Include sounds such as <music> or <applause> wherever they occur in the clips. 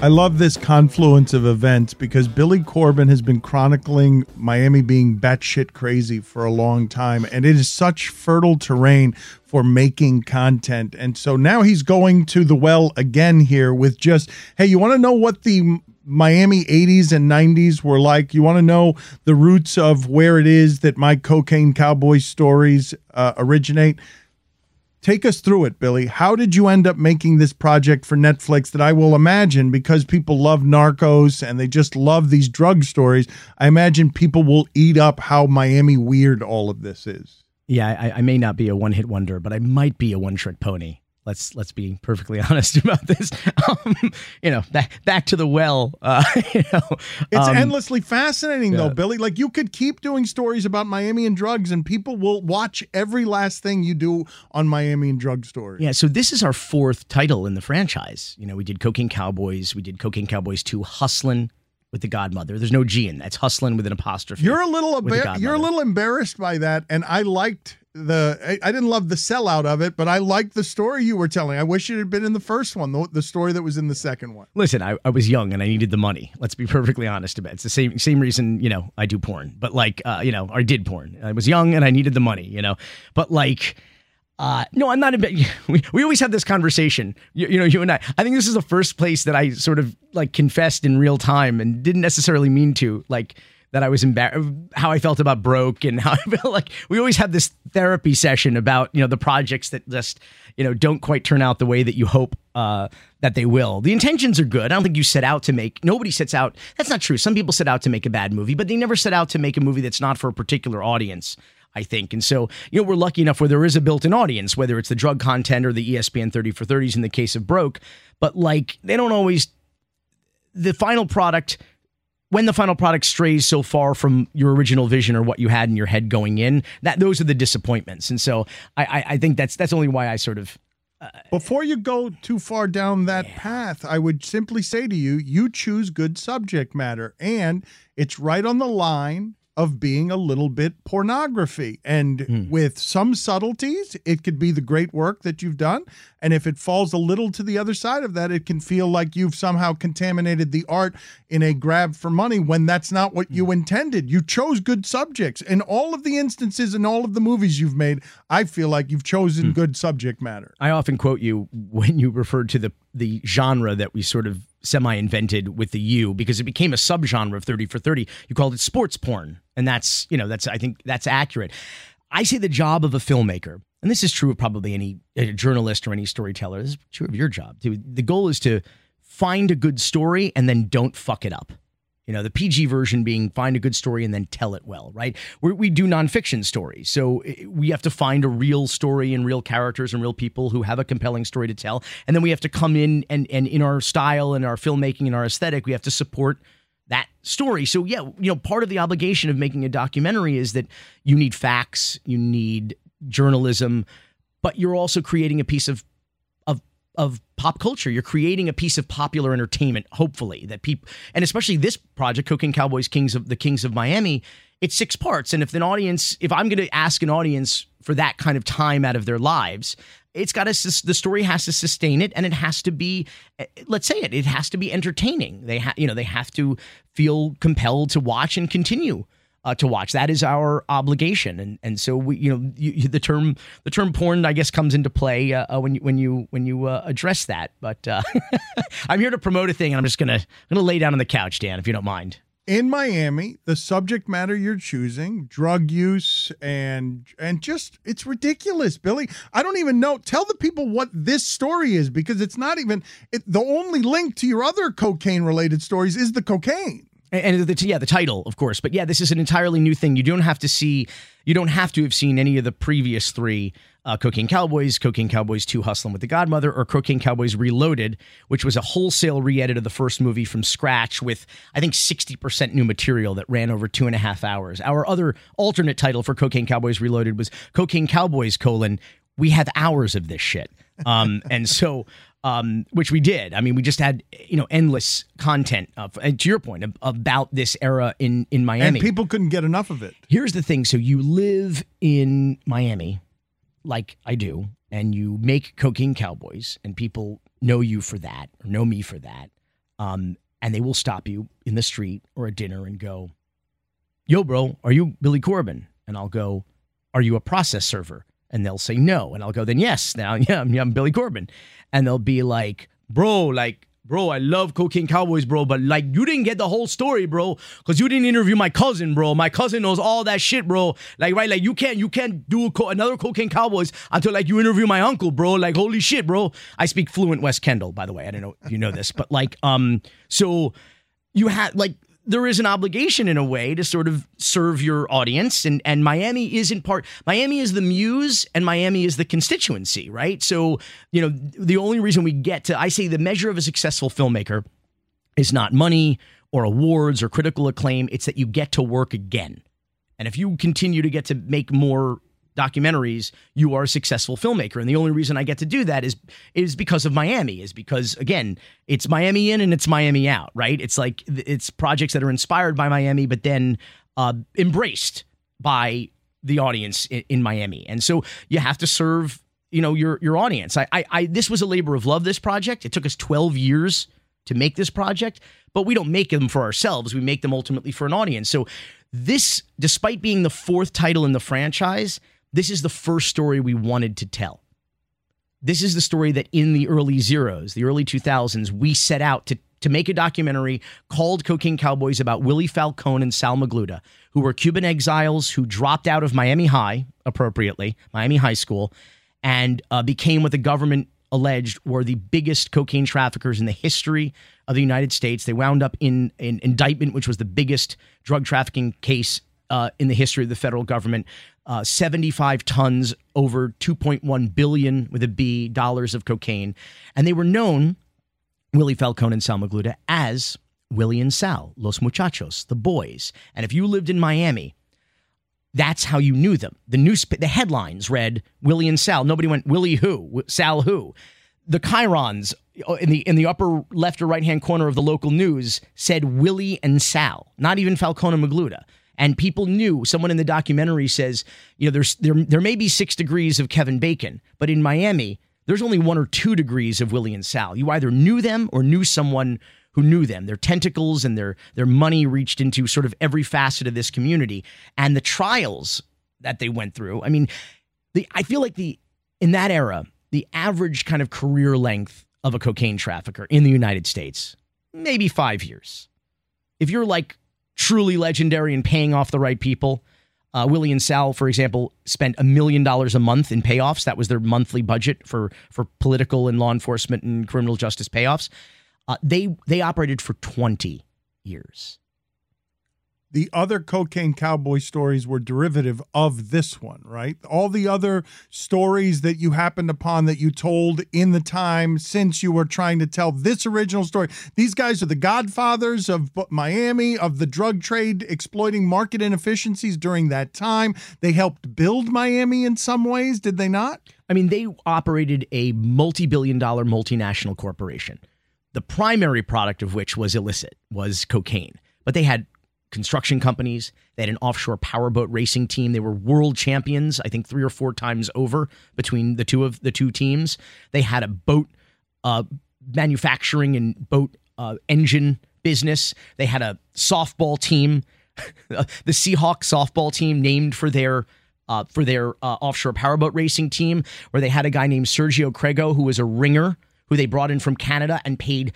I love this confluence of events because Billy Corben has been chronicling Miami being batshit crazy for a long time, and it is such fertile terrain for making content. And so now he's going to the well again here with just, hey, you want to know what the Miami 80s and 90s were like? You want to know the roots of where it is that my cocaine cowboy stories uh, originate? Take us through it, Billy. How did you end up making this project for Netflix that I will imagine because people love narcos and they just love these drug stories? I imagine people will eat up how Miami weird all of this is. Yeah, I, I may not be a one hit wonder, but I might be a one trick pony. Let's let's be perfectly <laughs> honest about this. <laughs> Um, you know, back back to the well. Uh, <laughs> you know, It's um, endlessly fascinating, though. Billy. Like you could keep doing stories about Miami and drugs, and people will watch every last thing you do on Miami and drug stories. Yeah, so this is our fourth title in the franchise. You know, we did Cocaine Cowboys, we did Cocaine Cowboys 2, Hustlin' with the Godmother. There's no G in that. It's Hustlin' with an apostrophe. You're a little embar- you're a little embarrassed by that, and I liked the I, I didn't love the sellout of it, but I liked the story you were telling. I wish it had been in the first one, the, the story that was in the second one. Listen, I, I was young and I needed the money. Let's be perfectly honest about it. It's the same same reason, you know, I do porn. But like uh, you know, I did porn. I was young and I needed the money, you know. But like uh, no, I'm not. A, bit- <laughs> we we always have this conversation. You, you know, you and I. I think this is the first place that I sort of like confessed in real time and didn't necessarily mean to. Like that I was embarrassed, how I felt about broke, and how <laughs> I felt like we always have this therapy session about you know the projects that just you know don't quite turn out the way that you hope uh, that they will. The intentions are good. I don't think you set out to make. Nobody sets out. That's not true. Some people set out to make a bad movie, but they never set out to make a movie that's not for a particular audience. I think. And so, you know, we're lucky enough where there is a built in audience, whether it's the drug content or the ESPN 30 for 30s in the case of Broke. But like, they don't always, the final product, when the final product strays so far from your original vision or what you had in your head going in, that those are the disappointments. And so I, I, I think that's, that's only why I sort of, uh, Before you go too far down that path, I would simply say to you, you choose good subject matter, and it's right on the line of being a little bit pornography. And hmm. with some subtleties, it could be the great work that you've done. And if it falls a little to the other side of that, it can feel like you've somehow contaminated the art in a grab for money when that's not what you hmm. intended. You chose good subjects. In all of the instances in all of the movies you've made, I feel like you've chosen hmm. good subject matter. I often quote you when you referred to the the genre that we sort of semi invented with the U because it became a subgenre of 30 for 30. You called it sports porn. And that's, you know, that's I think that's accurate. I say the job of a filmmaker, and this is true of probably any journalist or any storyteller. This is true of your job too. The goal is to find a good story and then don't fuck it up. You know, the PG version being find a good story and then tell it well, right? we we do nonfiction stories. So eh, we have to find a real story and real characters and real people who have a compelling story to tell. And then we have to come in and, and in our style and our filmmaking and our aesthetic, we have to support that story. So yeah, you know, part of the obligation of making a documentary is that you need facts, you need journalism, but you're also creating a piece of of pop culture. You're creating a piece of popular entertainment, hopefully, that people and especially this project, Cocaine Cowboys Kings of the Kings of Miami, it's six parts. And if an audience, if I'm gonna ask an audience for that kind of time out of their lives, it's got to the story has to sustain it and it has to be eh, let's say it it has to be entertaining they have you know they have to feel compelled to watch and continue uh, to watch that is our obligation and and so we you know you, the term the term porn I guess comes into play uh, uh, when you when you when you uh, address that but uh, <laughs> I'm here to promote a thing and I'm just gonna I'm gonna lay down on the couch Dan if you don't mind in Miami, the subject matter you're choosing, drug use and and just it's ridiculous, Billy. I don't even know. Tell the people what this story is because it's not even it, the only link to your other cocaine related stories is the cocaine. And the, yeah, the title, of course. But yeah, this is an entirely new thing. You don't have to see, you don't have to have seen any of the previous three uh, Cocaine Cowboys, Cocaine Cowboys 2 Hustling with the Godmother, or Cocaine Cowboys Reloaded, which was a wholesale re edit of the first movie from scratch with, I think, 60% new material that ran over two and a half hours. Our other alternate title for Cocaine Cowboys Reloaded was Cocaine Cowboys, colon, we have hours of this shit. Um, and so um, which we did. I mean, we just had you know endless content. Of, and to your point of, about this era in in Miami, and people couldn't get enough of it. Here's the thing: so you live in Miami, like I do, and you make cocaine cowboys, and people know you for that, or know me for that, um, and they will stop you in the street or a dinner and go, "Yo, bro, are you Billy Corben?" And I'll go, "Are you a process server?" And they'll say no, and I'll go, "Then yes, now <laughs> yeah, I'm, I'm Billy Corben. and they'll be like, bro, like, bro, I love Cocaine Cowboys, bro, but like, you didn't get the whole story, bro, because you didn't interview my cousin, bro. My cousin knows all that shit, bro. Like, right, like you can't, you can't do co- another Cocaine Cowboys until like you interview my uncle, bro. Like, holy shit, bro. I speak fluent West Kendall, by the way. I don't know if you know this, but like, um, so you had like there is an obligation in a way to sort of serve your audience and and Miami isn't part Miami is the muse and Miami is the constituency, right? So, you know, the only reason we get to I say the measure of a successful filmmaker is not money or awards or critical acclaim, it's that you get to work again. And if you continue to get to make more documentaries, you are a successful filmmaker. And the only reason I get to do that is is because of Miami, is because again, it's Miami in and it's Miami out, right? It's like it's projects that are inspired by Miami, but then uh, embraced by the audience in, in Miami. And so you have to serve, you know, your your audience. I, I I this was a labor of love. This project. It took us twelve years to make this project, but we don't make them for ourselves. We make them ultimately for an audience. So this, despite being the fourth title in the franchise, this is the first story we wanted to tell. This is the story that in the early zeros, the early 2000s, we set out to, to make a documentary called Cocaine Cowboys about Willie Falcon and Sal Magluta, who were Cuban exiles who dropped out of Miami High, appropriately, Miami High School, and uh, became what the government alleged were the biggest cocaine traffickers in the history of the United States. They wound up in an indictment, which was the biggest drug trafficking case uh, in the history of the federal government uh, 75 tons, over 2.1 billion with a B dollars of cocaine. And they were known, Willie Falcon and Sal Magluta, as Willie and Sal, Los Muchachos, the boys. And if you lived in Miami, that's how you knew them. The news, the headlines read Willie and Sal. Nobody went Willie who, Sal who. The chyrons uh, in the in the upper left or right hand corner of the local news said Willie and Sal, not even Falcon Magluta and people knew. Someone in the documentary says, you know, there's there there may be six degrees of Kevin Bacon, but in Miami, there's only one or two degrees of Willie and Sal. You either knew them or knew someone who knew them. Their tentacles and their their money reached into sort of every facet of this community, and the trials that they went through. I mean, the I feel like the in that era, the average kind of career length of a cocaine trafficker in the United States, maybe five years. If you're like truly legendary and paying off the right people. Uh, Willie and Sal, for example, spent a million dollars a month in payoffs. That was their monthly budget for for political and law enforcement and criminal justice payoffs. Uh, they they operated for twenty years the other cocaine cowboy stories were derivative of this one, right? All the other stories that you happened upon that you told in the time since you were trying to tell this original story. These guys are the godfathers of Miami, of the drug trade, exploiting market inefficiencies during that time. They helped build Miami in some ways, did they not? I mean, they operated a multi billion dollar multinational corporation, the primary product of which was illicit, was cocaine. But they had construction companies. They had an offshore powerboat racing team. They were world champions, I think three or four times over between the two of the two teams. They had a boat uh, manufacturing and boat uh, engine business. They had a softball team, <laughs> the Seahawk softball team, named for their uh, for their uh, offshore powerboat racing team, where they had a guy named Sergio Crego, who was a ringer, who they brought in from Canada and paid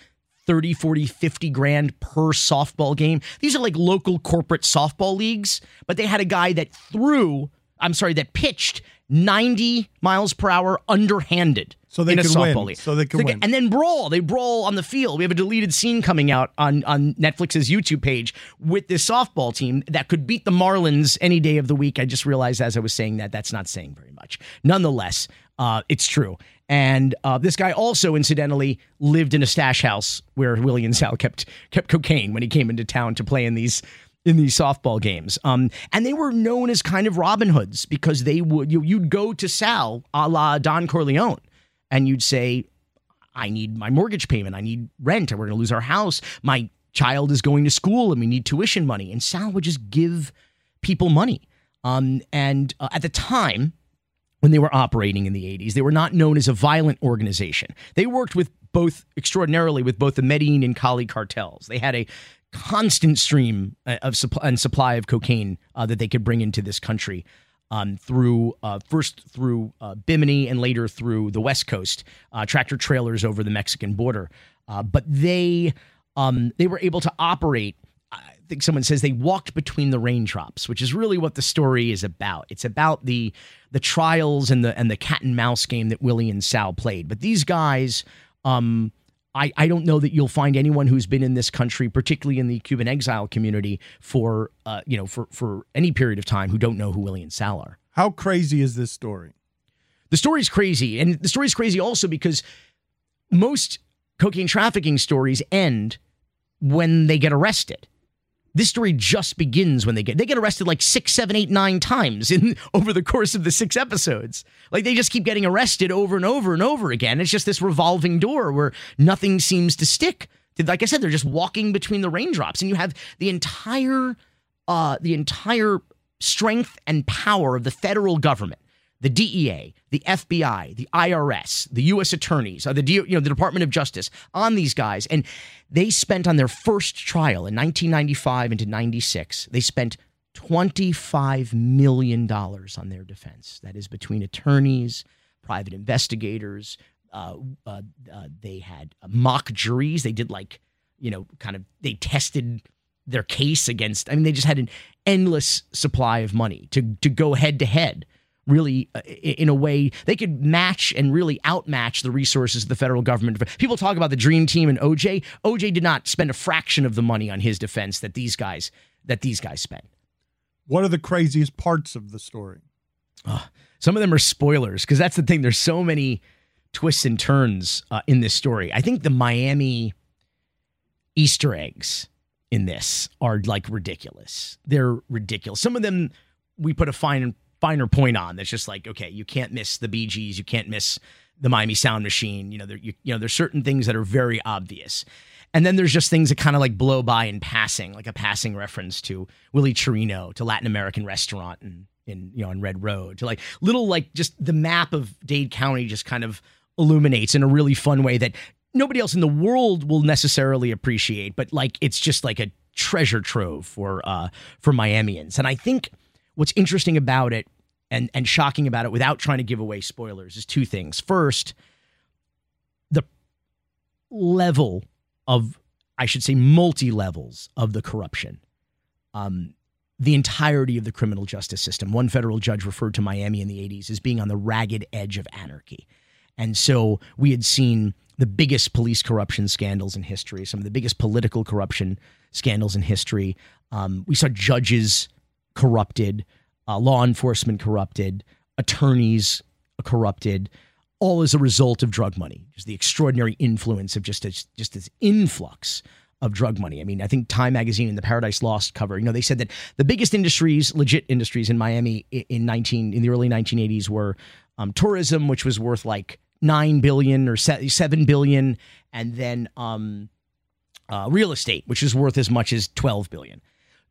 30, 40, 50 grand per softball game. These are like local corporate softball leagues, but they had a guy that threw, I'm sorry, that pitched 90 miles per hour underhanded. So they in softball win. league. So they can win. And then brawl. They brawl on the field. We have a deleted scene coming out on, on Netflix's YouTube page with this softball team that could beat the Marlins any day of the week. I just realized as I was saying that that's not saying very much. Nonetheless, uh, it's true. And uh, this guy also, incidentally, lived in a stash house where Willie and Sal kept kept cocaine when he came into town to play in these in these softball games. Um, and they were known as kind of Robin Hoods because they would you, you'd go to Sal a la Don Corleone and you'd say, I need my mortgage payment. I need rent, and we're going to lose our house. My child is going to school, and we need tuition money. And Sal would just give people money. Um, and uh, at the time, when they were operating in the 80s, they were not known as a violent organization. They worked with both extraordinarily with both the Medellin and Cali cartels. They had a constant stream uh, of supply and supply of cocaine uh, that they could bring into this country um, through uh, first through uh, Bimini and later through the West Coast, uh, tractor trailers over the Mexican border. Uh, but they um, they were able to operate. I think someone says they walked between the raindrops, which is really what the story is about. It's about the the trials and the and the cat and mouse game that Willie and Sal played. But these guys. Um, I, I don't know that you'll find anyone who's been in this country, particularly in the Cuban exile community, for uh, you know for for any period of time, who don't know who Willie and Sal are. How crazy is this story? The story's crazy, and the story's crazy also because most cocaine trafficking stories end when they get arrested. This story just begins when they get they get arrested like six, seven, eight, nine times in <laughs> over the course of the six episodes. Like they just keep getting arrested over and over and over again. It's just this revolving door where nothing seems to stick. Like I said, they're just walking between the raindrops, and you have the entire uh, the entire strength and power of the federal government, the DEA, the FBI, the IRS, the U.S. attorneys, uh, the you know the Department of Justice on these guys, and they spent on their first trial in 1995 into 96. They spent 25 million dollars on their defense. That is between attorneys, private investigators. Uh, uh, uh, they had mock juries. They did like you know kind of they tested their case against. I mean, they just had an endless supply of money to to go head to head. Really, uh, in a way, they could match and really outmatch the resources of the federal government. People talk about the dream team and OJ. OJ did not spend a fraction of the money on his defense that these guys that these guys spent. What are the craziest parts of the story? Oh, some of them are spoilers because that's the thing. There's so many twists and turns uh, in this story. I think the Miami Easter eggs in this are like ridiculous. They're ridiculous. Some of them we put a fine finer point on. That's just like okay, you can't miss the Bee Gees, you can't miss the Miami Sound Machine. You know, there you, you know there's certain things that are very obvious. And then there's just things that kind of like blow by in passing, like a passing reference to Willy Chirino, to Latin American restaurant and in you know on Red Road, to like little like just the map of Dade County just kind of illuminates in a really fun way that nobody else in the world will necessarily appreciate, but like it's just like a treasure trove for uh for Miamians. And I think what's interesting about it and and shocking about it without trying to give away spoilers is two things. First, the level of I should say multi levels of the corruption. Um the entirety of the criminal justice system. One federal judge referred to Miami in the 80s as being on the ragged edge of anarchy. And so we had seen the biggest police corruption scandals in history, some of the biggest political corruption scandals in history. Um, we saw judges corrupted, uh, law enforcement corrupted, attorneys corrupted, all as a result of drug money. Just the extraordinary influence of just a, just this influx of drug money. I mean, I think Time Magazine and the Paradise Lost cover, you know, they said that the biggest industries, legit industries in Miami in 19 in the early 1980s were um, tourism, which was worth like nine billion or seven billion, and then um, uh, real estate, which is worth as much as 12 billion.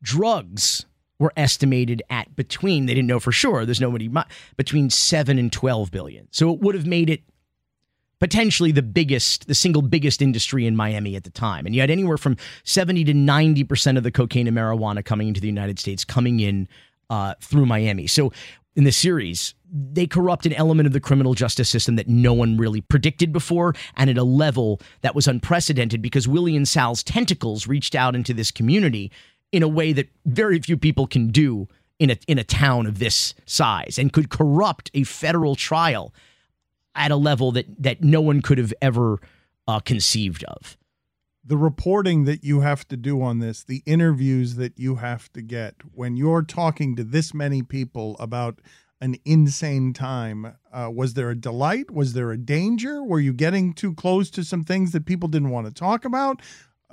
Drugs were estimated at between they didn't know for sure. There's nobody between seven and 12 billion. So it would have made it potentially the biggest, the single biggest industry in Miami at the time. And you had anywhere from 70 to 90% of the cocaine and marijuana coming into the United States coming in uh, through Miami. So in the series, they corrupt an element of the criminal justice system that no one really predicted before and at a level that was unprecedented because Willie and Sal's tentacles reached out into this community in a way that very few people can do in a in a town of this size and could corrupt a federal trial at a level that that no one could have ever uh, conceived of. the reporting that you have to do on this, the interviews that you have to get when you're talking to this many people about an insane time, uh, was there a delight? Was there a danger? Were you getting too close to some things that people didn't want to talk about?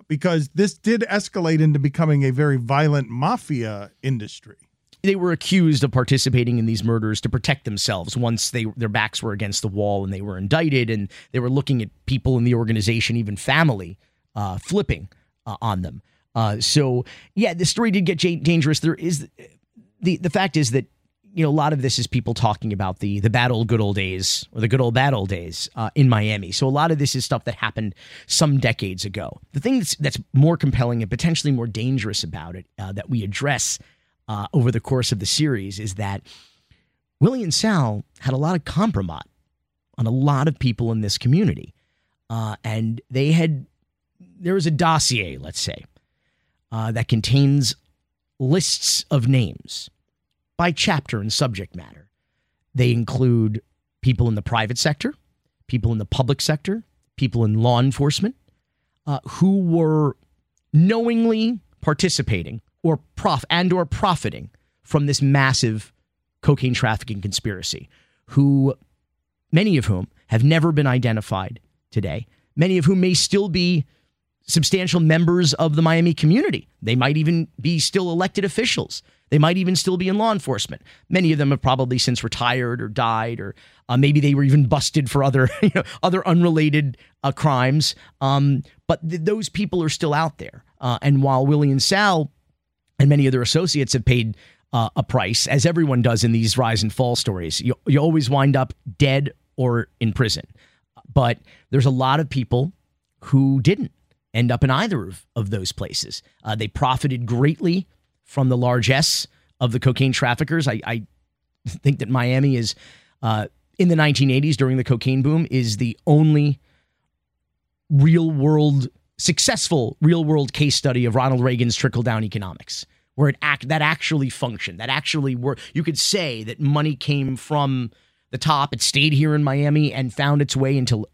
Because this did escalate into becoming a very violent mafia industry. they were accused of participating in these murders to protect themselves once they their backs were against the wall and they were indicted and they were looking at people in the organization even family uh, flipping uh, on them uh, so yeah the story did get dangerous there is the the fact is that you know a lot of this is people talking about the the bad old good old days or the good old bad old days uh, in Miami. So a lot of this is stuff that happened some decades ago. The thing that's, that's more compelling and potentially more dangerous about it uh, that we address uh, over the course of the series is that Willie and Sal had a lot of compromise on a lot of people in this community. Uh, and they had, there was a dossier, let's say, uh, that contains lists of names by chapter and subject matter. They include people in the private sector, people in the public sector, people in law enforcement uh, who were knowingly participating or prof and or profiting from this massive cocaine trafficking conspiracy who many of whom have never been identified today many of whom may still be substantial members of the Miami community. They might even be still elected officials. They might even still be in law enforcement. Many of them have probably since retired or died or uh, maybe they were even busted for other <laughs> you know, other unrelated uh, crimes. Um, but th- those people are still out there. Uh, and while Willie and Sal and many of their associates have paid uh, a price, as everyone does in these rise and fall stories. You, you always wind up dead or in prison. But there's a lot of people who didn't end up in either of, of those places. Uh, they profited greatly from the largesse of the cocaine traffickers. I, I think that Miami is, uh, in the 1980s during the cocaine boom, is the only real world successful real world case study of Ronald Reagan's trickle down economics, where it act that actually functioned, that actually worked. You could say that money came from the top, it stayed here in Miami and found its way into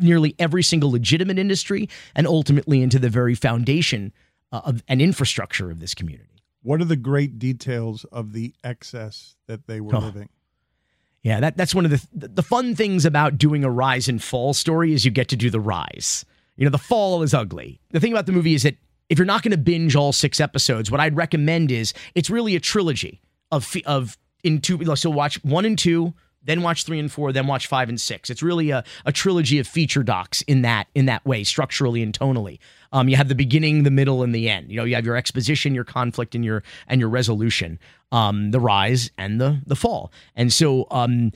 nearly every single legitimate industry and ultimately into the very foundation uh, of an infrastructure of this community. What are the great details of the excess that they were Oh. living? Yeah, that that's one of the the fun things about doing a rise and fall story is you get to do the rise. You know, the fall is ugly. The thing about the movie is that if you're not going to binge all six episodes, what I'd recommend is it's really a trilogy of of in two. So watch one and two, then watch three and four, then watch five and six. It's really a, a trilogy of feature docs in that in that way, structurally and tonally. Um, you have the beginning, the middle, and the end. You know, you have your exposition, your conflict, and your and your resolution. Um, the rise and the the fall. And so um,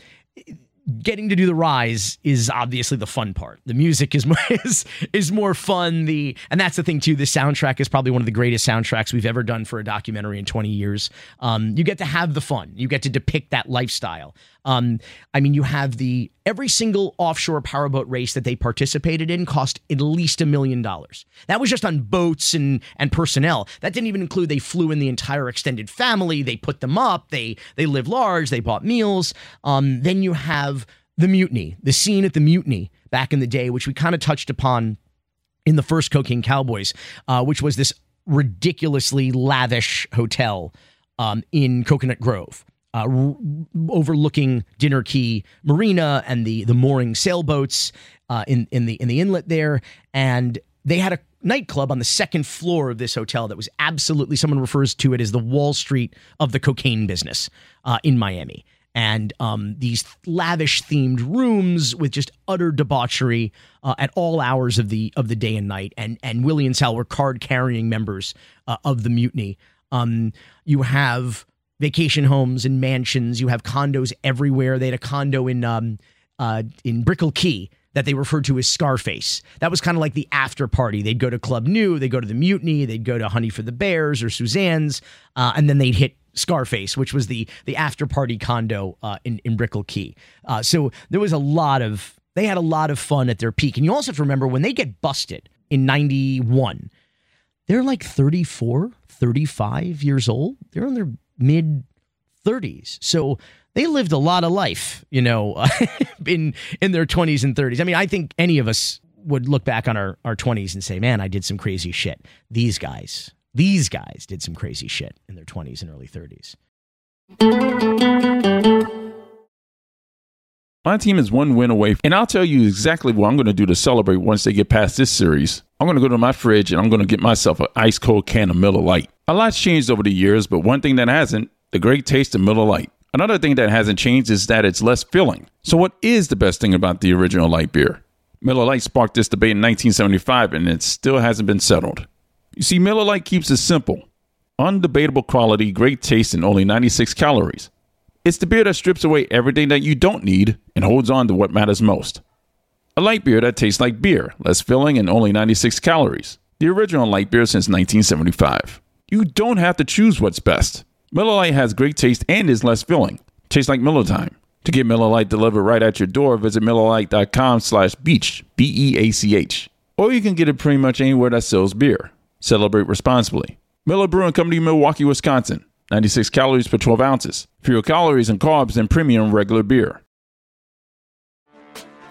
getting to do the rise is obviously the fun part. The music is <laughs> more, is is more fun. The and that's the thing too. The soundtrack is probably one of the greatest soundtracks we've ever done for a documentary in 20 years. Um, you get to have the fun. You get to depict that lifestyle. Um, I mean, you have the every single offshore powerboat race that they participated in cost at least a million dollars. That was just on boats and and personnel. That didn't even include they flew in the entire extended family. They put them up. They they live large. They bought meals. Um, then you have the mutiny, the scene at the mutiny back in the day, which we kind of touched upon in the first Cocaine Cowboys, uh, which was this ridiculously lavish hotel um, in Coconut Grove. Uh, r- overlooking Dinner Key Marina and the the mooring sailboats uh, in in the in the inlet there, and they had a nightclub on the second floor of this hotel that was absolutely someone refers to it as the Wall Street of the cocaine business uh, in Miami and um, these lavish themed rooms with just utter debauchery uh, at all hours of the of the day and night. And and Willie and Sal were card carrying members uh, of the mutiny. Um, you have vacation homes and mansions. You have condos everywhere. They had a condo in um, uh, in Brickell Key that they referred to as Scarface. That was kind of like the after party. They'd go to Club Nu, they'd go to the Mutiny, they'd go to Honey for the Bears or Suzanne's, uh, and then they'd hit Scarface, which was the the after party condo uh, in in Brickell Key. Uh, so there was a lot of they had a lot of fun at their peak, and you also have to remember when they get busted in '91, they're like 34, 35 years old. They're in their mid 30s. So they lived a lot of life, you know, <laughs> in in their 20s and 30s. I mean, I think any of us would look back on our, our 20s and say, man, I did some crazy shit. These guys, these guys did some crazy shit in their 20s and early 30s. My team is one win away, and I'll tell you exactly what I'm going to do to celebrate once they get past this series. I'm going to go to my fridge and I'm going to get myself an ice cold can of Miller Lite. A lot's changed over the years, but one thing that hasn't the great taste of Miller Lite. Another thing that hasn't changed is that it's less filling. So, what is the best thing about the original light beer? Miller Lite sparked this debate in 1975, and it still hasn't been settled. You see, Miller Lite keeps it simple undebatable quality, great taste, and only 96 calories. It's the beer that strips away everything that you don't need and holds on to what matters most. A light beer that tastes like beer, less filling, and only 96 calories. The original light beer since 1975. You don't have to choose what's best. Miller Lite has great taste and is less filling. Tastes like Miller Time. To get Miller Lite delivered right at your door, visit MillerLite.com slash beach, B-E-A-C-H. Or you can get it pretty much anywhere that sells beer. Celebrate responsibly. Miller Brewing Company, Milwaukee, Wisconsin. 96 calories per 12 ounces. Fewer calories and carbs than premium regular beer.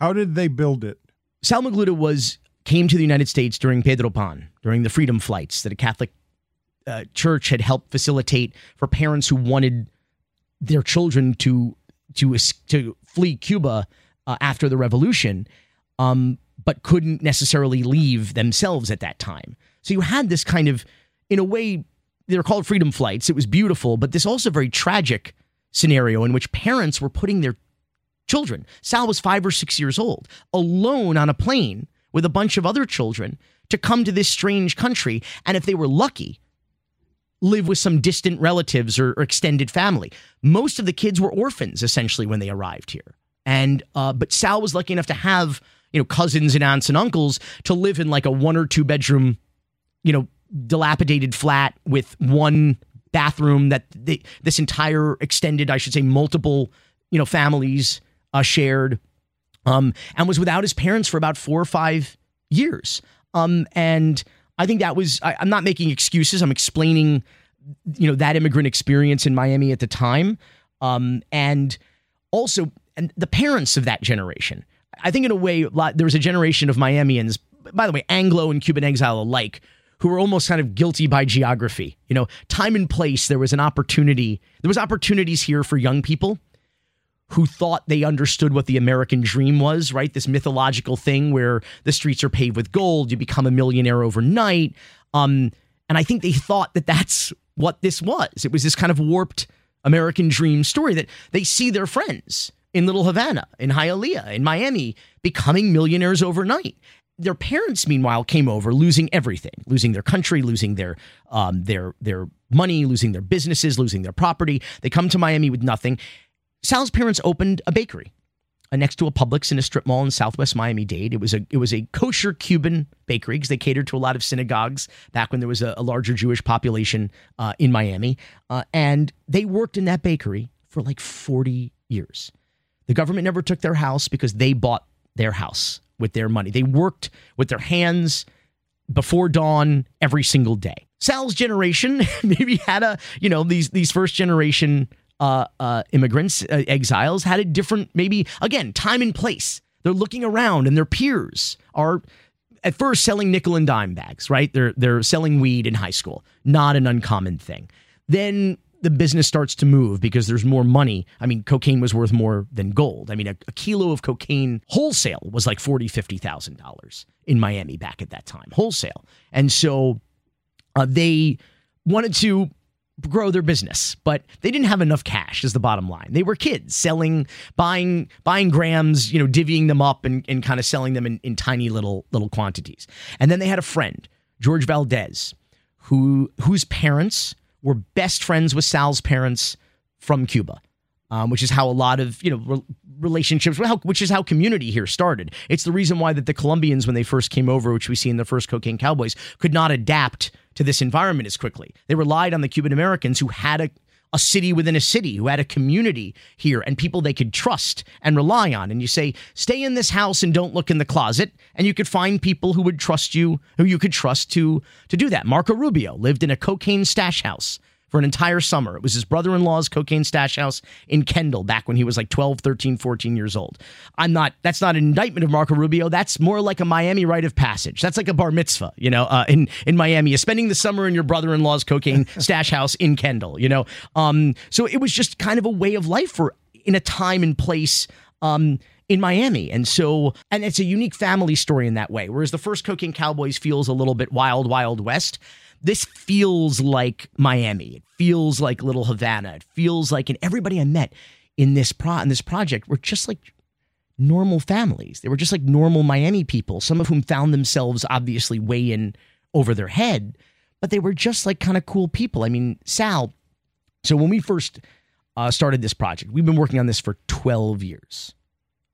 How did they build it? Sal Magluta was came to the United States during Pedro Pan, during the freedom flights that a Catholic uh, church had helped facilitate for parents who wanted their children to to to flee Cuba uh, after the revolution, um, but couldn't necessarily leave themselves at that time. So you had this kind of, in a way, they're called freedom flights. It was beautiful, but this also very tragic scenario in which parents were putting their children. Sal was five or six years old, alone on a plane with a bunch of other children to come to this strange country. And if they were lucky, live with some distant relatives or, or, extended family. Most of the kids were orphans essentially when they arrived here. And uh, but Sal was lucky enough to have you know cousins and aunts and uncles to live in like a one or two bedroom, you know, dilapidated flat with one bathroom that this entire extended, I should say, multiple you know families uh, shared, um, and was without his parents for about four or five years. Um, and I think that was, I, I'm not making excuses. I'm explaining, you know, that immigrant experience in Miami at the time. Um, and also, and the parents of that generation. I think in a way, there was a generation of Miamians, by the way, Anglo and Cuban exile alike, who were almost kind of guilty by geography. You know, time and place, there was an opportunity, there was opportunities here for young people who thought they understood what the American dream was, right? This mythological thing where the streets are paved with gold, you become a millionaire overnight. Um, and I think they thought that that's what this was. It was this kind of warped American dream story that they see their friends in Little Havana, in Hialeah, in Miami, becoming millionaires overnight. Their parents, meanwhile, came over, losing everything, losing their country, losing their um, their their money, losing their businesses, losing their property. They come to Miami with nothing, Sal's parents opened a bakery uh, next to a Publix in a strip mall in Southwest Miami Dade. It was a it was a kosher Cuban bakery because they catered to a lot of synagogues back when there was a, a larger Jewish population uh, in Miami, uh, and they worked in that bakery for like forty years. The government never took their house because they bought their house with their money. They worked with their hands before dawn every single day. Sal's generation <laughs> maybe had a you know these these first generation uh, uh, immigrants, uh, exiles, had a different, maybe, again, time and place. They're looking around and their peers are at first selling nickel and dime bags, right? They're, they're selling weed in high school, not an uncommon thing. Then the business starts to move because there's more money. I mean, cocaine was worth more than gold. I mean, a, a kilo of cocaine wholesale was like forty, fifty thousand dollars in Miami back at that time, wholesale. And so uh, they wanted to grow their business, but they didn't have enough cash is the bottom line. They were kids selling, buying, buying grams, you know, divvying them up and, and kind of selling them in, in tiny little little quantities. And then they had a friend, George Valdez, who whose parents were best friends with Sal's parents from Cuba. Um, which is how a lot of you know re- relationships, which is how community here started. It's the reason why that the Colombians, when they first came over, which we see in the first Cocaine Cowboys, could not adapt to this environment as quickly. They relied on the Cuban Americans who had a a city within a city who had a community here and people they could trust and rely on. And you say, stay in this house and don't look in the closet. And you could find people who would trust you, who you could trust to to do that. Marco Rubio lived in a cocaine stash house for an entire summer. It was his brother in law's cocaine stash house in Kendall back when he was like 12, 13, 14 years old. I'm not, that's not an indictment of Marco Rubio. That's more like a Miami rite of passage. That's like a bar mitzvah, you know, uh, in, in Miami, is spending the summer in your brother in law's cocaine <laughs> stash house in Kendall, you know. Um, so it was just kind of a way of life for in a time and place. Um, in Miami. And so, and it's a unique family story in that way. Whereas the first Cocaine Cowboys feels a little bit wild, wild west this feels like Miami. It feels like Little Havana. It feels like, and everybody I met in this pro in this project were just like normal families. They were just like normal Miami people. Some of whom found themselves obviously way in over their head, but they were just like kind of cool people. I mean, Sal. So when we first uh, started this project, we've been working on this for twelve years.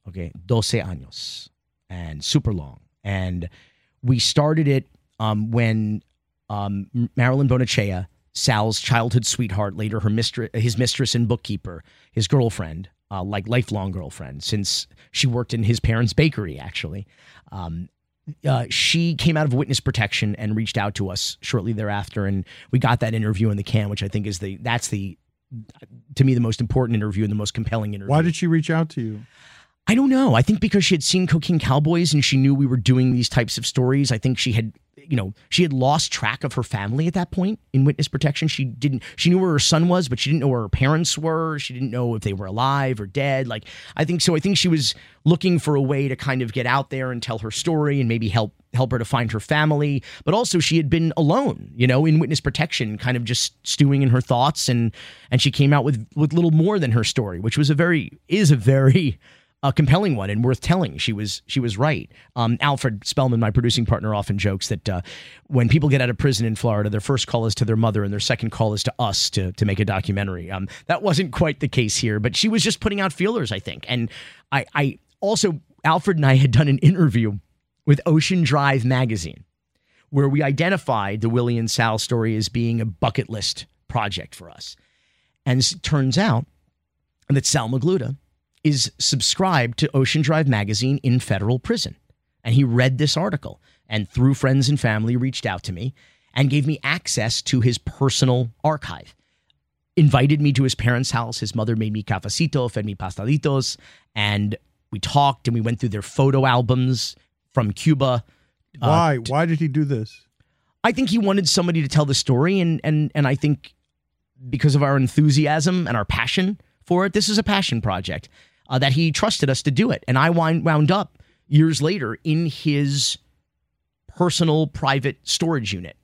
Okay, doce años, and super long. And we started it um, when um, Marilyn Bonachea, Sal's childhood sweetheart, later her mistress, his mistress and bookkeeper, his girlfriend, uh, like lifelong girlfriend, since she worked in his parents' bakery, actually. Um, uh, she came out of witness protection and reached out to us shortly thereafter, and we got that interview in the can, which I think is the that's the to me the most important interview and the most compelling interview. Why did she reach out to you? I don't know. I think because she had seen Cocaine Cowboys and she knew we were doing these types of stories. I think she had you know, she had lost track of her family at that point in witness protection. She didn't, she knew where her son was, but she didn't know where her parents were. She didn't know if they were alive or dead. Like, I think so. I think she was looking for a way to kind of get out there and tell her story and maybe help help her to find her family but also she had been alone you know in witness protection kind of just stewing in her thoughts and and she came out with with little more than her story which was a very is a very a compelling one and worth telling. She was she was right. Um, Alfred Spellman, my producing partner, often jokes that uh, when people get out of prison in Florida, their first call is to their mother and their second call is to us to to make a documentary. Um, that wasn't quite the case here, but she was just putting out feelers, I think. And I, I also Alfred and I had done an interview with Ocean Drive magazine where we identified the Willie and Sal story as being a bucket list project for us. And turns out that Sal Magluta is subscribed to Ocean Drive magazine in federal prison. And he read this article and through friends and family reached out to me and gave me access to his personal archive. Invited me to his parents' house. His mother made me cafecito, fed me pastelitos, and we talked and we went through their photo albums from Cuba. Uh, Why? Uh, Why did he do this? I think he wanted somebody to tell the story, and and and I think because of our enthusiasm and our passion for it, this is a passion project uh, that he trusted us to do it. And I wind, wound up years later in his personal private storage unit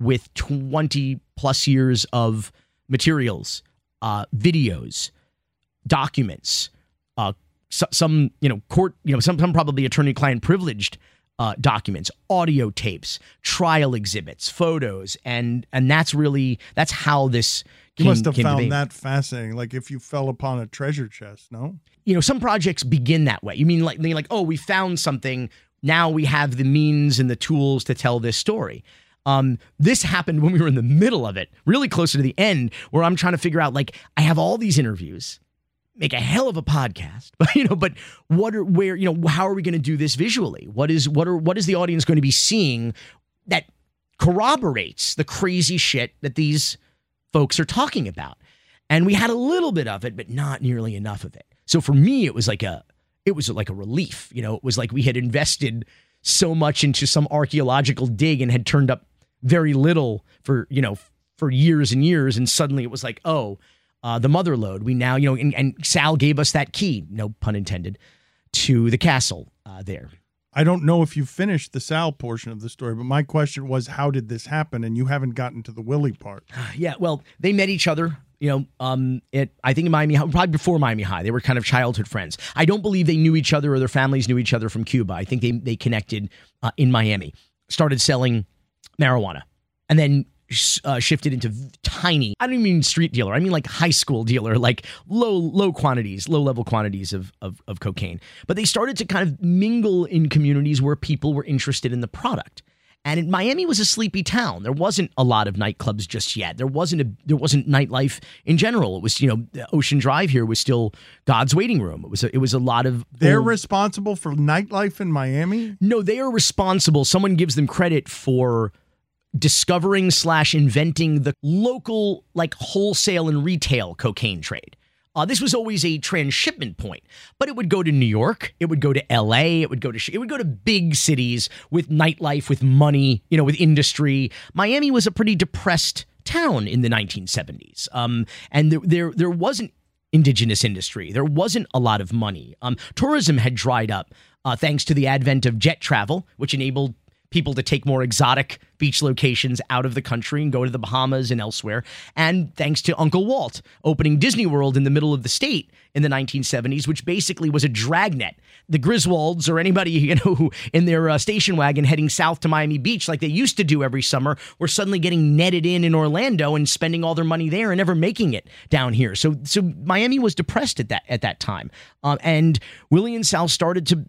with 20 plus years of materials, uh, videos, documents, uh, so, some you know court you know some some probably attorney client privileged uh, documents, audio tapes, trial exhibits, photos, and and that's really that's how this you must have found that fascinating. Like if you fell upon a treasure chest, no? You know, some projects begin that way. You mean like they like, oh, we found something. Now we have the means and the tools to tell this story. Um, this happened when we were in the middle of it, really closer to the end, where I'm trying to figure out like I have all these interviews, make a hell of a podcast, but <laughs> you know, but what are where you know how are we going to do this visually? What is what are what is the audience going to be seeing that corroborates the crazy shit that these folks are talking about. And we had a little bit of it, but not nearly enough of it. So for me, it was like a it was like a relief. You know, it was like we had invested so much into some archaeological dig and had turned up very little for, you know, for years and years. And suddenly it was like, oh, uh, the mother lode. We now, you know, and, and, Sal gave us that key, no pun intended, to the castle uh, there. I don't know if you finished the Sal portion of the story, but my question was, how did this happen? And you haven't gotten to the Willie part. <sighs> Yeah, well, they met each other. You know, um, it. I think in Miami, probably before Miami High, they were kind of childhood friends. I don't believe they knew each other or their families knew each other from Cuba. I think they they connected uh, in Miami. Started selling marijuana, and then uh, shifted into tiny. I don't even mean street dealer. I mean like high school dealer, like low low quantities, low level quantities of, of of cocaine. But they started to kind of mingle in communities where people were interested in the product. And in Miami was a sleepy town. There wasn't a lot of nightclubs just yet. There wasn't a there wasn't nightlife in general. It was you know Ocean Drive here was still God's waiting room. It was a, it was a lot of They're old- responsible for nightlife in Miami. no, they are responsible. Someone gives them credit for discovering slash inventing the local like wholesale and retail cocaine trade. Uh, this was always a transshipment point, but it would go to New York, it would go to L.A., it would go to it would go to big cities with nightlife, with money, you know, with industry. Miami was a pretty depressed town in the 1970s, um, and there, there there wasn't indigenous industry. There wasn't a lot of money. Um, tourism had dried up uh, thanks to the advent of jet travel, which enabled people to take more exotic beach locations out of the country and go to the Bahamas and elsewhere. And thanks to Uncle Walt opening Disney World in the middle of the state in the 1970s, which basically was a dragnet. The Griswolds or anybody <laughs> you know who in their uh, station wagon heading south to Miami Beach, like they used to do every summer, were suddenly getting netted in in Orlando and spending all their money there and never making it down here. So, so Miami was depressed at that at that time, um, and Willie and Sal started to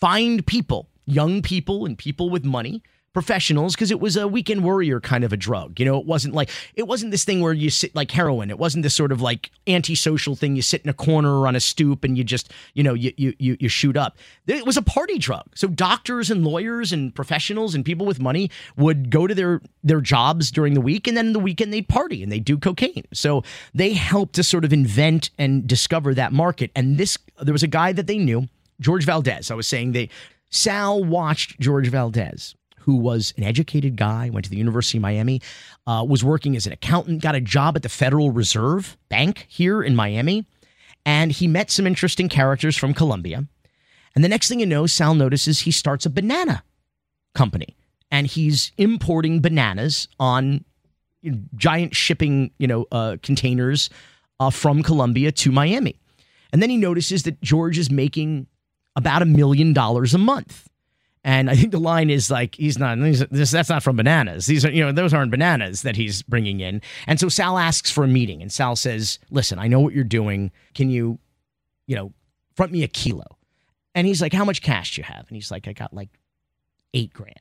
find people, young people and people with money, professionals, because it was a weekend warrior kind of a drug. You know, it wasn't like it wasn't this thing where you sit like heroin. It wasn't this sort of like antisocial thing. You sit in a corner or on a stoop and you just, you know, you you you, you shoot up. It was a party drug. So doctors and lawyers and professionals and people with money would go to their their jobs during the week and then in the weekend they'd party and they'd do cocaine. So they helped to sort of invent and discover that market. And this there was a guy that they knew George Valdez. I was saying they Sal watched George Valdez, who was an educated guy, went to the University of Miami, uh, was working as an accountant, got a job at the Federal Reserve Bank here in Miami, and he met some interesting characters from Colombia. And the next thing you know, Sal notices he starts a banana company, and he's importing bananas on giant shipping, you know, uh, containers uh, from Colombia to Miami. And then he notices that George is making about a million dollars a month. And I think the line is like he's not this that's not from bananas. These are you know those aren't bananas that he's bringing in. And so Sal asks for a meeting and Sal says, "Listen, I know what you're doing. Can you you know front me a kilo?" And he's like, "How much cash do you have?" And he's like, "I got like 8 grand."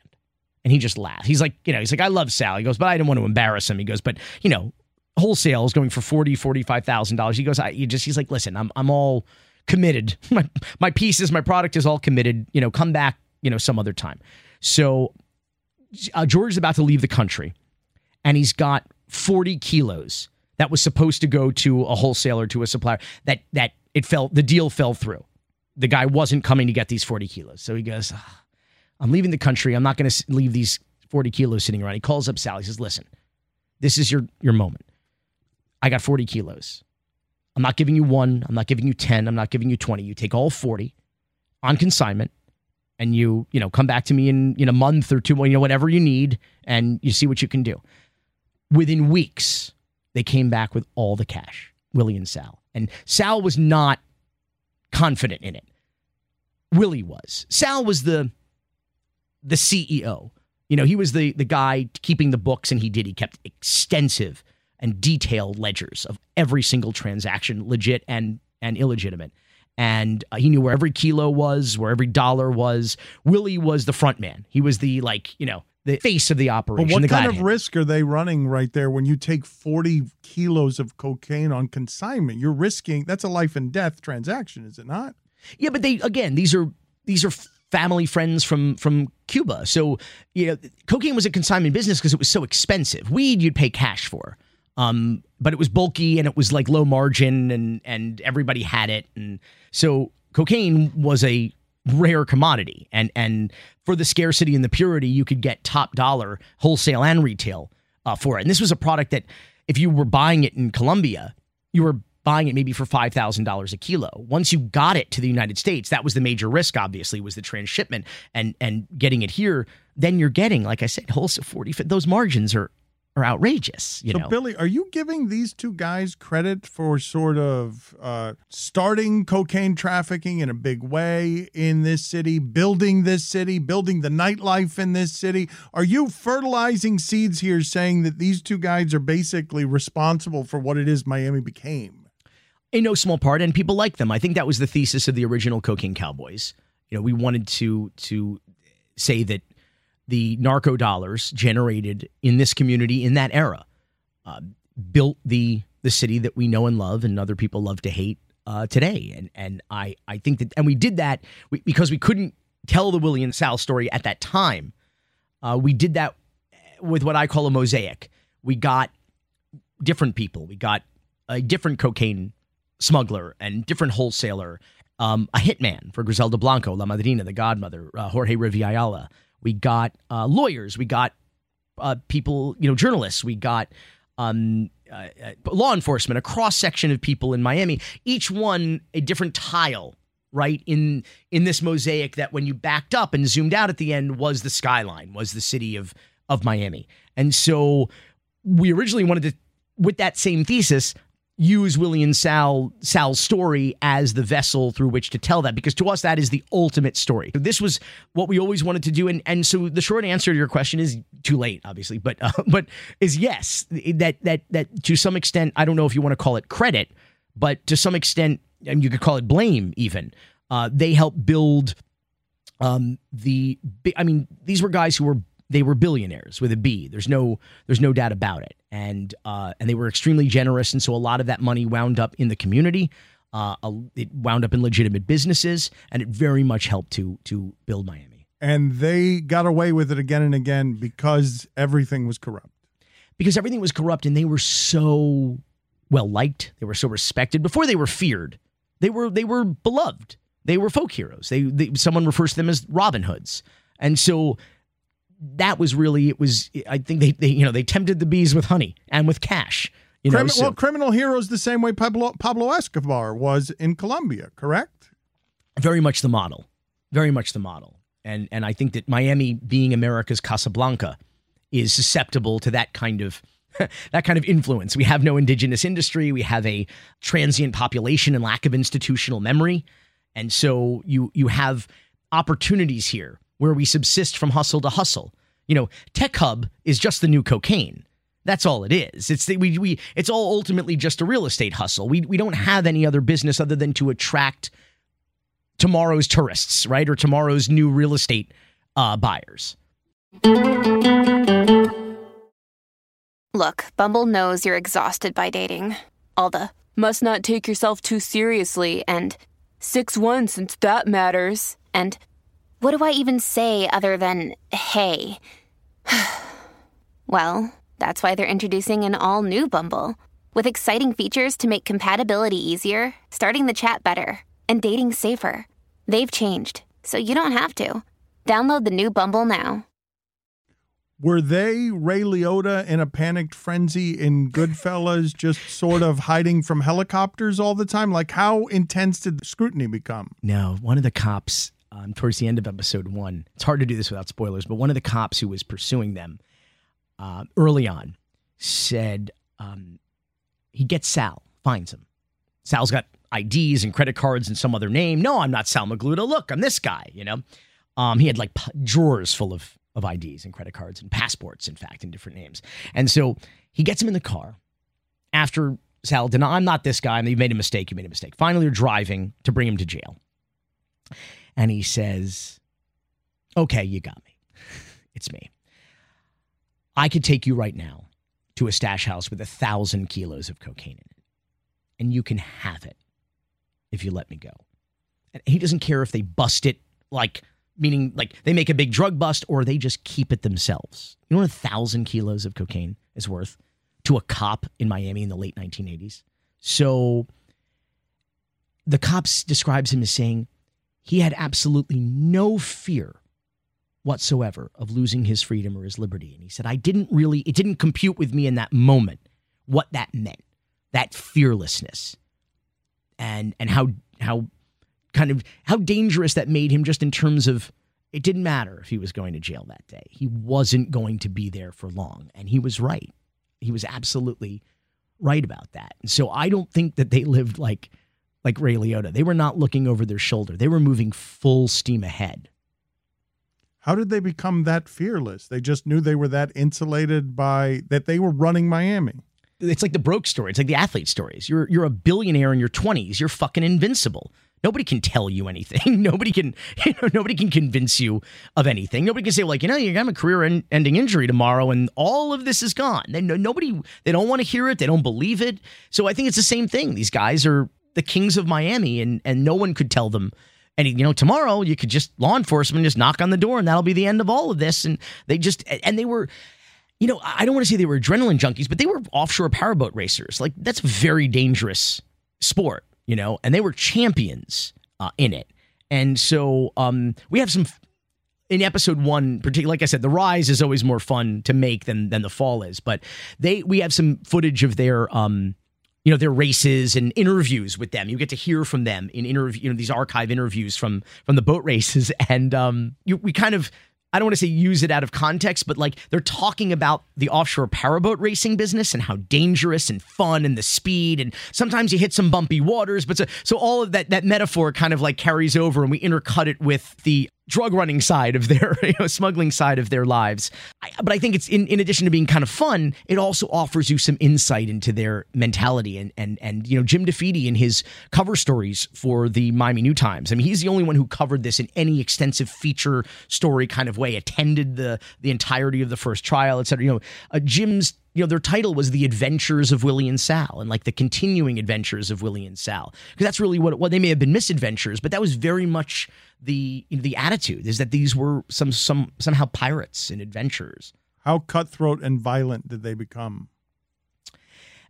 And he just laughs. He's like, you know, he's like, "I love Sal." He goes, "But I didn't want to embarrass him." He goes, "But, you know, wholesale is going for 40 $45,000." He goes, "I you just he's like, "Listen, I'm I'm all committed. <laughs> My my pieces, my product is all committed. You know, come back, you know, some other time. So uh, George is about to leave the country, and he's got 40 kilos that was supposed to go to a wholesaler to a supplier. That that it fell. The deal fell through. The guy wasn't coming to get these 40 kilos. So he goes, "Ah, I'm leaving the country. I'm not going to leave these 40 kilos sitting around. He calls up Sally. He says, Listen, this is your your moment. I got 40 kilos. I'm not giving you one. I'm not giving you 10. I'm not giving you 20. You take all 40 on consignment and you, you know, come back to me in, in a month or two, you know, whatever you need, and you see what you can do. Within weeks, they came back with all the cash, Willie and Sal. And Sal was not confident in it. Willie was. Sal was the the CEO. You know, he was the the guy keeping the books, and he did. He kept extensive and detailed ledgers of every single transaction, legit and and illegitimate. And uh, he knew where every kilo was, where every dollar was. Willie was the front man. He was the like, you know, the face of the operation. But what kind of hand. risk are they running right there when you take 40 kilos of cocaine on consignment? You're risking that's a life and death transaction, is it not? Yeah, but they again, these are these are family friends from from Cuba. So you know, cocaine was a consignment business because it was so expensive. Weed you'd pay cash for, um, but it was bulky and it was like low margin, and and everybody had it, and so cocaine was a rare commodity, and and for the scarcity and the purity, you could get top dollar wholesale and retail uh, for it. And this was a product that if you were buying it in Colombia, you were buying it maybe for five thousand dollars a kilo. Once you got it to the United States, that was the major risk. Obviously, was the transshipment and and getting it here. Then you're getting, like I said, wholesale forty. Those margins are are outrageous. You so, know, Billy, are you giving these two guys credit for sort of uh, starting cocaine trafficking in a big way in this city, building this city, building the nightlife in this city? Are you fertilizing seeds here saying that these two guys are basically responsible for what it is Miami became? in no small part, and people like them. I think that was the thesis of the original Cocaine Cowboys. You know, we wanted to to say that the narco dollars generated in this community in that era uh, built the the city that we know and love, and other people love to hate uh, today. And and I I think that and we did that because we couldn't tell the Willie and Sal story at that time. Uh, we did that with what I call a mosaic. We got different people. We got a different cocaine smuggler and different wholesaler, um, a hitman for Griselda Blanco, La Madrina, the godmother, uh, Jorge Rivi Ayala. We got uh, lawyers. We got uh, people, you know, journalists. We got um, uh, uh, law enforcement, a cross section of people in Miami, each one a different tile, right? In in this mosaic that when you backed up and zoomed out at the end was the skyline, was the city of of Miami. And so we originally wanted to, with that same thesis, use Willie and Sal Sal's story as the vessel through which to tell that because to us that is the ultimate story. This was what we always wanted to do and and so the short answer to your question is too late obviously but uh, <laughs> but is yes that that that to some extent I don't know if you want to call it credit but to some extent and you could call it blame even uh, they helped build um, the I mean these were guys who were they were billionaires with a B. There's no there's no doubt about it. And uh, and they were extremely generous, and so a lot of that money wound up in the community. Uh, it wound up in legitimate businesses, and it very much helped to to build Miami. And they got away with it again and again because everything was corrupt. Because everything was corrupt, and they were so well liked. They were so respected. Before they were feared, they were they were beloved. They were folk heroes. They, they someone refers to them as Robin Hoods, and so that was really it was I think they, they you know they tempted the bees with honey and with cash. You know, Crimi- so- well, criminal heroes the same way Pablo, Pablo Escobar was in Colombia, correct? very much the model, very much the model, and and I think that Miami being America's Casablanca is susceptible to that kind of <laughs> that kind of influence. We have no indigenous industry, we have a transient population and lack of institutional memory, and so you you have opportunities here where we subsist from hustle to hustle. You know, Tech Hub is just the new cocaine. That's all it is. It's the, we we it's all ultimately just a real estate hustle. We we don't have any other business other than to attract tomorrow's tourists, right, or tomorrow's new real estate uh, buyers. Look, Bumble knows you're exhausted by dating. All the must not take yourself too seriously and 6 1 since that matters. And what do I even say other than hey? <sighs> well, that's why they're introducing an all new Bumble with exciting features to make compatibility easier, starting the chat better, and dating safer. They've changed, so you don't have to. Download the new Bumble now. Were they Ray Liotta in a panicked frenzy in Goodfellas, just sort of hiding from helicopters all the time? Like, how intense did the scrutiny become? No, one of the cops um, towards the end of episode one. It's hard to do this without spoilers, but one of the cops who was pursuing them uh, early on said um, he gets Sal, finds him. Sal's got IDs and credit cards and some other name. No, I'm not Sal Magluta. Look, I'm this guy. You know, um, he had like p- drawers full of of IDs and credit cards and passports, in fact, in different names. And so he gets him in the car after Sal denied, I'm not this guy. You made a mistake. You made a mistake. Finally, they're driving to bring him to jail. And he says, Okay, you got me. It's me. I could take you right now to a stash house with a thousand kilos of cocaine in it, and you can have it if you let me go. And he doesn't care if they bust it, like, meaning like they make a big drug bust or they just keep it themselves. You know what a thousand kilos of cocaine is worth to a cop in Miami in the late 1980s? So the cops describes him as saying, he had absolutely no fear whatsoever of losing his freedom or his liberty. And he said, I didn't really, it didn't compute with me in that moment what that meant, that fearlessness and, and how, how kind of, how dangerous that made him just in terms of it didn't matter if he was going to jail that day. He wasn't going to be there for long. And he was right. he was absolutely right about that. And so I don't think that they lived like like Ray Liotta. They were not looking over their shoulder. They were moving full steam ahead. How did they become that fearless? They just knew they were that insulated by that they were running Miami. It's like the broke story. It's like the athlete stories. You're you're a billionaire in your 20s. You're fucking invincible. Nobody can tell you anything. <laughs> Nobody can, you know, nobody can convince you of anything. Nobody can say, like, you know, you're gonna have a career-ending injury tomorrow, and all of this is gone. They nobody, they don't want to hear it. They don't believe it. So I think it's the same thing. These guys are the kings of Miami, and and no one could tell them. And you know, tomorrow you could just law enforcement just knock on the door, and that'll be the end of all of this. And they just, and they were you know, I don't want to say they were adrenaline junkies, but they were offshore powerboat racers. Like that's a very dangerous sport, you know, and they were champions uh, in it. And so um, we have some in episode one, particularly like I said, the rise is always more fun to make than than the fall is. But they we have some footage of their um, you know their races and interviews with them. You get to hear from them in interview, you know, these archive interviews from from the boat <laughs> races, and um, you, we kind of I don't want to say use it out of context, but like they're talking about the offshore powerboat racing business and how dangerous and fun and the speed and sometimes you hit some bumpy waters. But so, so all of that that metaphor kind of like carries over and we intercut it with the drug running side of their <laughs> you know smuggling side of their lives. I, but i think it's in, in addition to being kind of fun it also offers you some insight into their mentality and and and you know jim DeFede in his cover stories for the miami new times. I mean he's the only one who covered this in any extensive feature story kind of way attended the the entirety of the first trial etc you know uh, jim's you know, their title was The Adventures of Willie and Sal and like the continuing adventures of Willie and Sal. Because that's really what, what they may have been misadventures, but that was very much the you know, the attitude is that these were some some somehow pirates and adventurers. How cutthroat and violent did they become?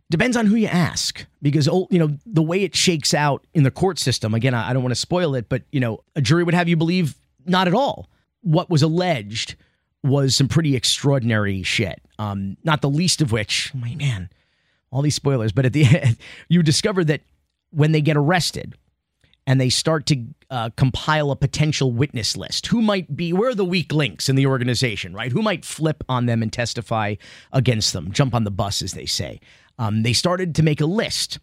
Depends on who you ask, because oh, you know the way it shakes out in the court system. Again, I don't want to spoil it, but you know a jury would have you believe not at all. What was alleged was some pretty extraordinary shit. Um, not the least of which, my man, all these spoilers. But at the <laughs> end, you discover that when they get arrested and they start to uh, compile a potential witness list, who might be where are the weak links in the organization, right? Who might flip on them and testify against them, jump on the bus, as they say. Um, they started to make a list.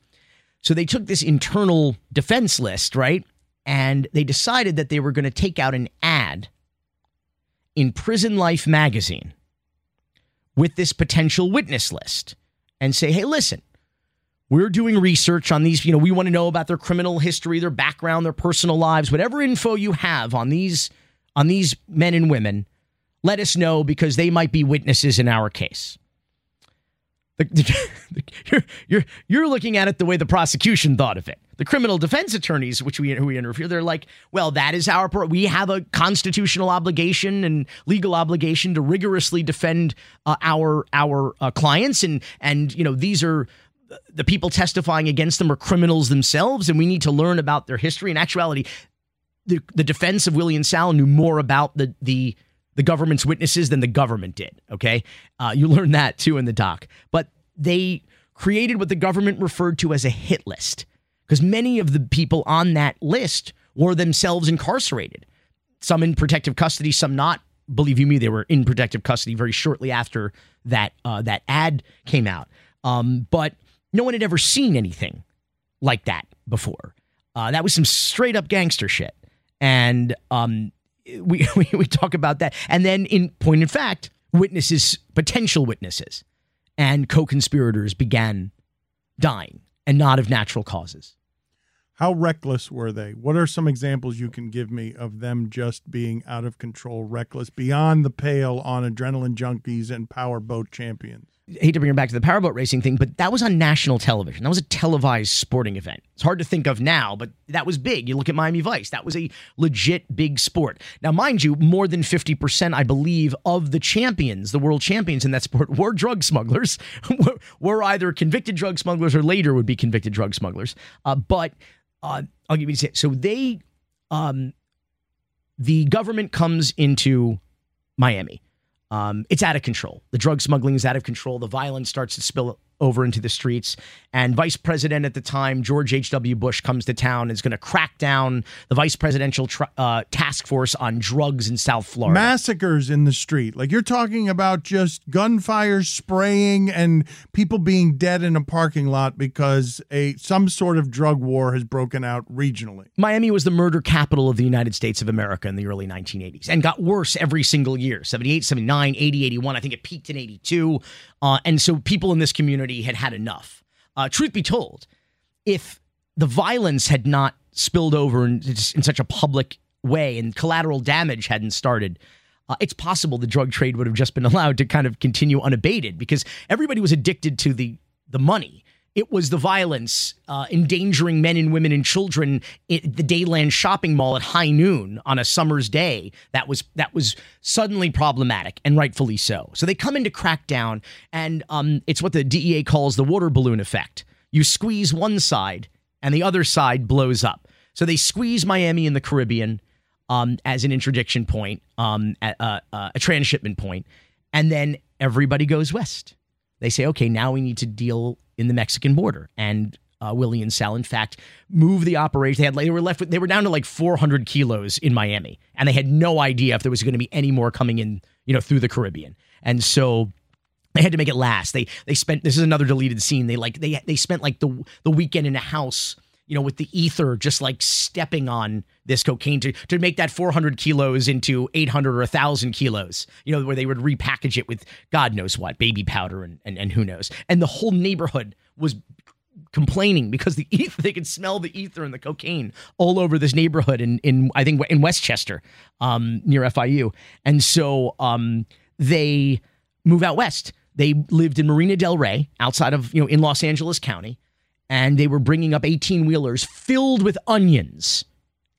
So they took this internal defense list, right? And they decided that they were going to take out an ad in Prison Life magazine with this potential witness list and say, hey, listen, we're doing research on these. You know, we want to know about their criminal history, their background, their personal lives, whatever info you have on these on these men and women. Let us know because they might be witnesses in our case. The, <laughs> the, you're, you're, you're looking at it the way the prosecution thought of it. The criminal defense attorneys, which we who we interview, they're like, well, that is our we have a constitutional obligation and legal obligation to rigorously defend uh, our our uh, clients, and and you know these are the people testifying against them are criminals themselves, and we need to learn about their history. In actuality, the the defense of Willie and Sal knew more about the the the government's witnesses than the government did. Okay, uh, you learn that too in the doc, but they created what the government referred to as a hit list because many of the people on that list were themselves incarcerated, some in protective custody, some not. Believe you me, they were in protective custody very shortly after that uh, that ad came out. Um, but no one had ever seen anything like that before. Uh, that was some straight up gangster shit, and um, we, <laughs> we we talk about that. And then, in point in fact, witnesses, potential witnesses, and co-conspirators began dying and not of natural causes. How reckless were they? What are some examples you can give me of them just being out of control, reckless, beyond the pale on adrenaline junkies and powerboat champions? Hate to bring it back to the powerboat racing thing, but that was on national television. That was a televised sporting event. It's hard to think of now, but that was big. You look at Miami Vice, that was a legit big sport. Now, mind you, more than 50%, I believe, of the champions, the world champions in that sport, were drug smugglers, <laughs> were either convicted drug smugglers or later would be convicted drug smugglers. Uh, but uh, I'll give you a so they, um, the government comes into Miami um, it's out of control. The drug smuggling is out of control. The violence starts to spill over into the streets. And Vice President at the time, George H.W. Bush, comes to town and is going to crack down the Vice Presidential tr- uh, Task Force on drugs in South Florida. Massacres in the street. Like you're talking about just gunfire spraying and people being dead in a parking lot because a some sort of drug war has broken out regionally. Miami was the murder capital of the United States of America in the early 1980s and got worse every single year 78, 79, 80, 81. I think it peaked in 82. Uh, and so people in this community had had enough. Uh, truth be told, if the violence had not spilled over in, in such a public way and collateral damage hadn't started, uh, it's possible the drug trade would have just been <laughs> allowed to kind of continue unabated because everybody was addicted to the the money. It was the violence uh, endangering men and women and children at the Dadeland shopping mall at high noon on a summer's day. That was that was suddenly problematic and rightfully so. So they come in to crack down, and um, it's what the DEA calls the water balloon effect. You squeeze one side, and the other side blows up. So they squeeze Miami and the Caribbean um, as an interdiction point, um, a, uh, a transshipment point, and then everybody goes west. They say, okay, now we need to deal in the Mexican border. And uh, Willie and Sal, in fact, moved the operation. They had they were left with they were down to like 400 kilos in Miami, and they had no idea if there was going to be any more coming in, you know, through the Caribbean. And so they had to make it last. They they spent this is another deleted scene. They like they they spent like the the weekend in a house, you know, with the ether just like stepping on this cocaine to to make that 400 kilos into 800 or 1000 kilos. You know, where they would repackage it with God knows what, baby powder and and, and who knows. And the whole neighborhood was complaining because the <laughs> ether they could smell the ether and the cocaine all over this neighborhood in in I think in Westchester um near FIU and so um they move out west they lived in Marina Del Rey outside of you know in Los Angeles County and they were bringing up 18 wheelers filled with onions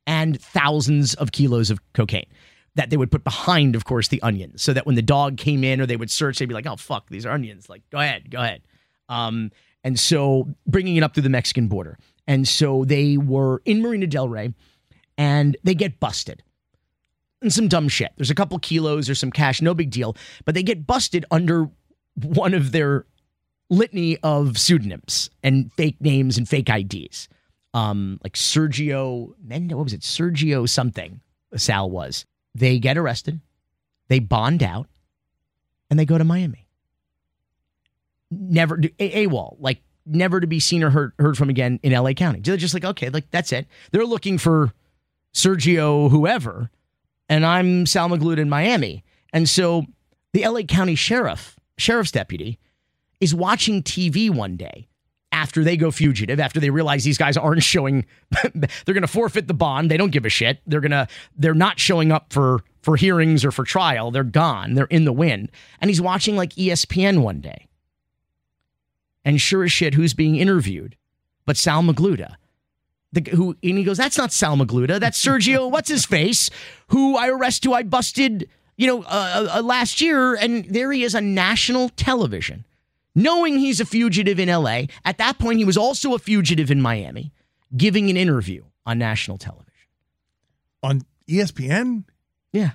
and thousands of kilos of cocaine that they would put behind of course the onions so that when the dog came in or they would search they'd be like oh fuck these are onions like go ahead go ahead um and so bringing it up through the Mexican border. And so they were in Marina Del Rey and they get busted. And some dumb shit. There's a couple kilos or some cash, no big deal. But they get busted under one of their litany of pseudonyms and fake names and fake IDs. Um, like Sergio Mendo, what was it? Sergio something, Sal was. They get arrested, they bond out, and they go to Miami never do AWOL, like never to be seen or heard, heard from again in LA County. They're just like, okay, like that's it. They're looking for Sergio whoever, and I'm Sal Magluta in Miami. And so the LA County sheriff, sheriff's deputy, is watching TV one day after they go fugitive, after they realize these guys aren't <laughs> showing they're gonna forfeit the bond. They don't give a shit. They're gonna they're not showing up for for hearings or for trial. They're gone. They're in the wind. And he's watching like ESPN one day and sure as shit, who's being interviewed? But Sal Magluta. The, who and he goes, that's not Sal Magluta. That's Sergio. <laughs> what's his face? Who I arrest, who I busted, you know, uh, uh, last year, and there he is on national television, knowing he's a fugitive in L.A. At that point, he was also a fugitive in Miami, giving an interview on national television on ESPN. Yeah.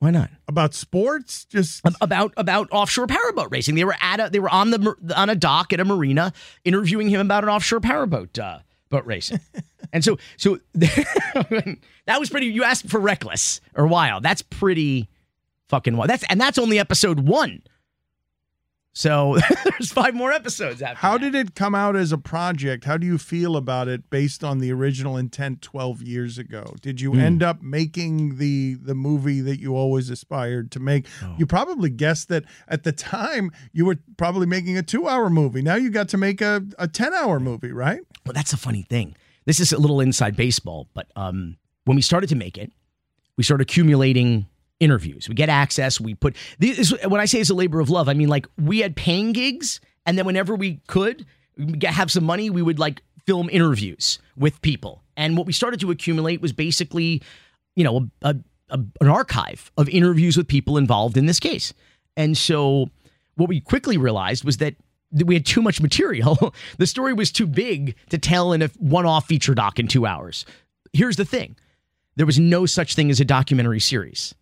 Why not? About sports? Just about about offshore powerboat racing. They were at a they were on the on a dock at a marina interviewing him about an offshore powerboat uh, boat racing. <laughs> and so so <laughs> that was pretty. You asked for reckless or wild. That's pretty fucking wild. That's and that's only episode one. So <laughs> there's five more episodes after. How that. did it come out as a project? How do you feel about it based on the original intent 12 years ago? Did you mm. end up making the the movie that you always aspired to make? Oh. You probably guessed that at the time you were probably making a 2-hour movie. Now you got to make a a 10-hour movie, right? Well, that's a funny thing. This is a little inside baseball, but um when we started to make it, we started accumulating interviews. We get access. We put this when I say it's a labor of love, I mean like we had paying gigs, and then whenever we could have some money, we would like film interviews with people. And what we started to accumulate was basically, you know, a, a, a, an archive of interviews with people involved in this case. And so what we quickly realized was that we had too much material. <laughs> the story was too big to tell in a one-off feature doc in two hours. Here's the thing: there was no such thing as a documentary series.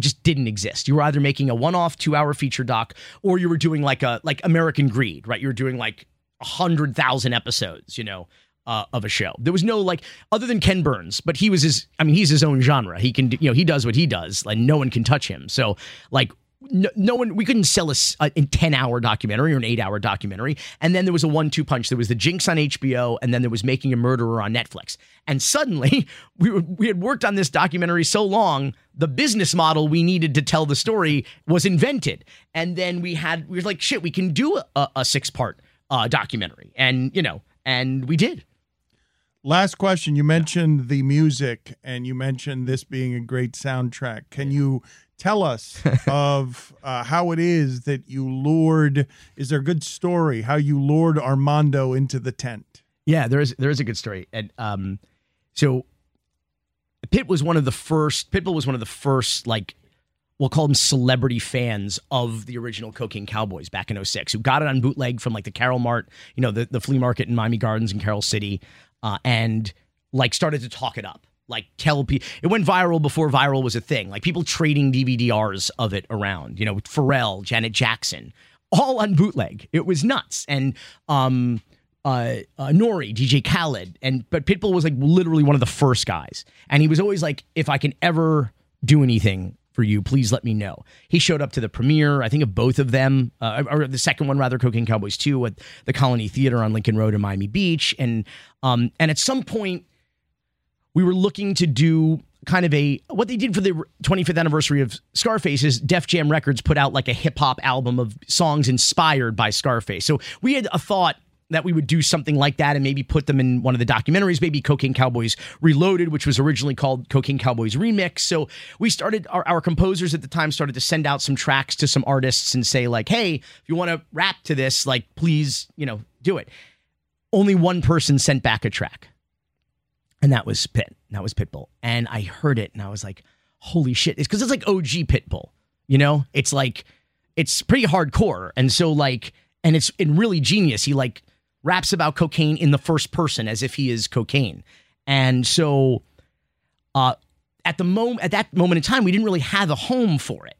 It just didn't exist. You were either making a one-off two-hour feature doc, or you were doing like a like American Greed, right? You were doing like hundred thousand episodes, you know, uh, of a show. There was no like other than Ken Burns, but he was his. I mean, he's his own genre. He can, you know, he does what he does, and no one can touch him. So like no, no, one we couldn't sell a, a 10 hour documentary or an 8 hour documentary. And then there was a one two punch. There was the jinx on hbo and then there was making a murderer on netflix. And suddenly <laughs> we, were, we had worked on this documentary so long the business model we needed to tell the story was invented. And then we had we were like shit we can do a, a six part uh, documentary. And you know and we did. Last question. You mentioned the music and you mentioned this being a great soundtrack. Can you tell us <laughs> of uh, how it is that you lured? Is there a good story how you lured Armando into the tent? Yeah, there is there is a good story. And um, so Pitt was one of the first. Pitbull was one of the first like we'll call them celebrity fans of the original Cocaine Cowboys back in 06, who got it on bootleg from like the Carol Mart, you know, the, the flea market in Miami Gardens and Carol City uh, and like started to talk it up. Like tell people it went viral before viral was a thing. Like people trading DVDRs of it around. You know, Pharrell, Janet Jackson, all on bootleg. It was nuts. And um, uh, uh, Nori, DJ Khaled, and but Pitbull was like literally one of the first guys, and he was always like, if I can ever do anything for you, please let me know. He showed up to the premiere, I think, of both of them, uh, or the second one rather, Cocaine Cowboys 2 at the Colony Theater on Lincoln Road in Miami Beach. And um, and at some point, we were looking to do kind of a what they did for the 25th anniversary of Scarface is Def Jam Records put out like a hip hop album of songs inspired by Scarface. So we had a thought that we would do something like that and maybe put them in one of the documentaries, maybe Cocaine Cowboys Reloaded, which was originally called Cocaine Cowboys Remix. So we started, our, our composers at the time started to send out some tracks to some artists and say, like, hey, if you want to rap to this, like, please, you know, do it. Only one person sent back a track. And that was Pit. That was Pitbull. And I heard it and I was like, holy shit. It's because it's like OG Pitbull, you know? It's like, it's pretty hardcore. And so, like, and it's and really genius. He like raps about cocaine in the first person as if he is cocaine. And so uh, at the moment at that moment in time, we didn't really have a home for it.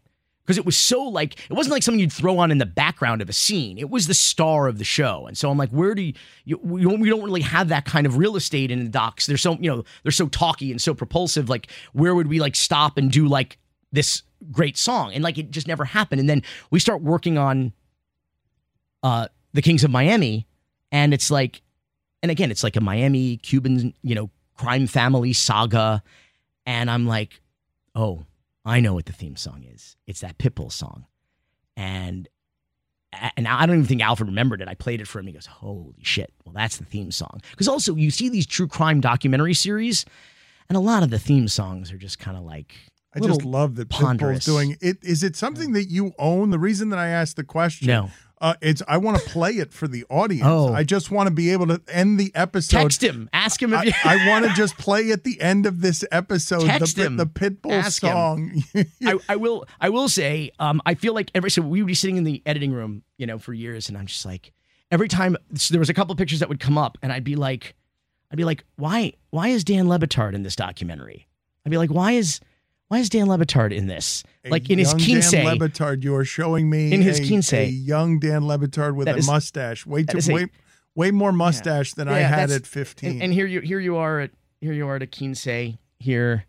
Because it was so like it wasn't like something you'd throw on in the background of a scene. It was the star of the show, and so I'm like, where do you? you we, don't, really have that kind of real estate in the docs. They're so you know they're so talky and so propulsive. Like, where would we like stop and do like this great song? And like it just never happened. And then we start working on uh the Kings of Miami, and it's like, and again, it's like a Miami Cuban, you know, crime family saga. And I'm like, oh, I know what the theme song is. It's that Pitbull song. And and I don't even think Alfred remembered it. I played it for him. He goes, "Holy shit! Well, that's the theme song." Because also, you see these true crime documentary series, and a lot of the theme songs are just kind of like. I just love that ponderous. Pitbull's doing it. Is it something that you own? The reason that I asked the question, No. Uh, it's I want to play it for the audience. Oh. I just want to be able to end the episode. Text him. Ask him if I, you. I want to just play at the end of this episode Text the, him. the Pitbull Ask song. <laughs> I, I will. I will say. Um, I feel like every so we would be sitting in the editing room, you know, for years, and I'm just like, every time so there was a couple pictures that would come up, and I'd be like, I'd be like, why, why is Dan Le Batard in this documentary? I'd be like, why is, why is Dan Le Batard in this? Like in his young quince. Dan Le Batard, you are showing me In his a, quince. a young Dan Le Batard with That a is- mustache. Way too a- way, way more mustache than I had at 15. And, and here you here you are at here you are at a quince here.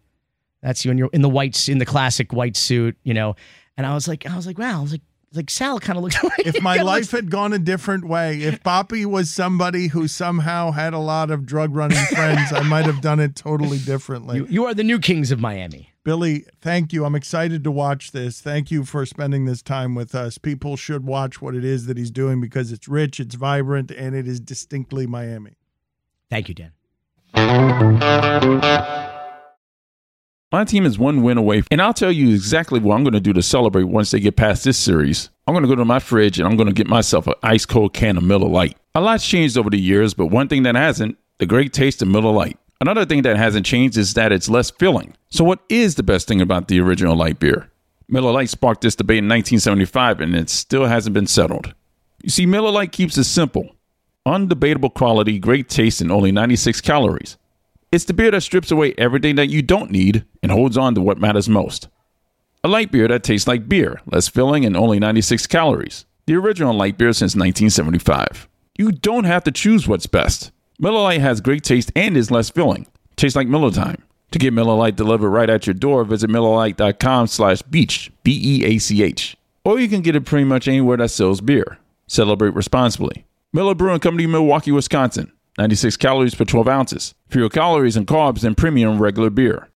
That's you in your in the white s- in the classic white suit, you know. And I was like, I was like, wow, I was like, like Sal kind of looks <laughs> like if my life looks- had gone a different way, if Papi was somebody who somehow had a lot of drug running <laughs> friends, I might have done it totally differently. you, you are the new kings of Miami. Billy, thank you. I'm excited to watch this. Thank you for spending this time with us. People should watch what it is that he's doing because it's rich, it's vibrant, and it is distinctly Miami. Thank you, Dan. My team is one win away, and I'll tell you exactly what I'm going to do to celebrate once they get past this series. I'm going to go to my fridge and I'm going to get myself an ice cold can of Miller Lite. A lot's changed over the years, but one thing that hasn't the great taste of Miller Lite. Another thing that hasn't changed is that it's less filling. So, what is the best thing about the original light beer? Miller Lite sparked this debate in 1975, and it still hasn't been settled. You see, Miller Lite keeps it simple undebatable quality, great taste, and only 96 calories. It's the beer that strips away everything that you don't need and holds on to what matters most. A light beer that tastes like beer, less filling, and only 96 calories. The original light beer since 1975. You don't have to choose what's best. Miller Lite has great taste and is less filling. Tastes like Miller Time. To get Miller Lite delivered right at your door, visit MillerLite.com slash beach, B-E-A-C-H. Or you can get it pretty much anywhere that sells beer. Celebrate responsibly. Miller Brewing Company, Milwaukee, Wisconsin. 96 calories per 12 ounces. Fewer calories and carbs than premium regular beer.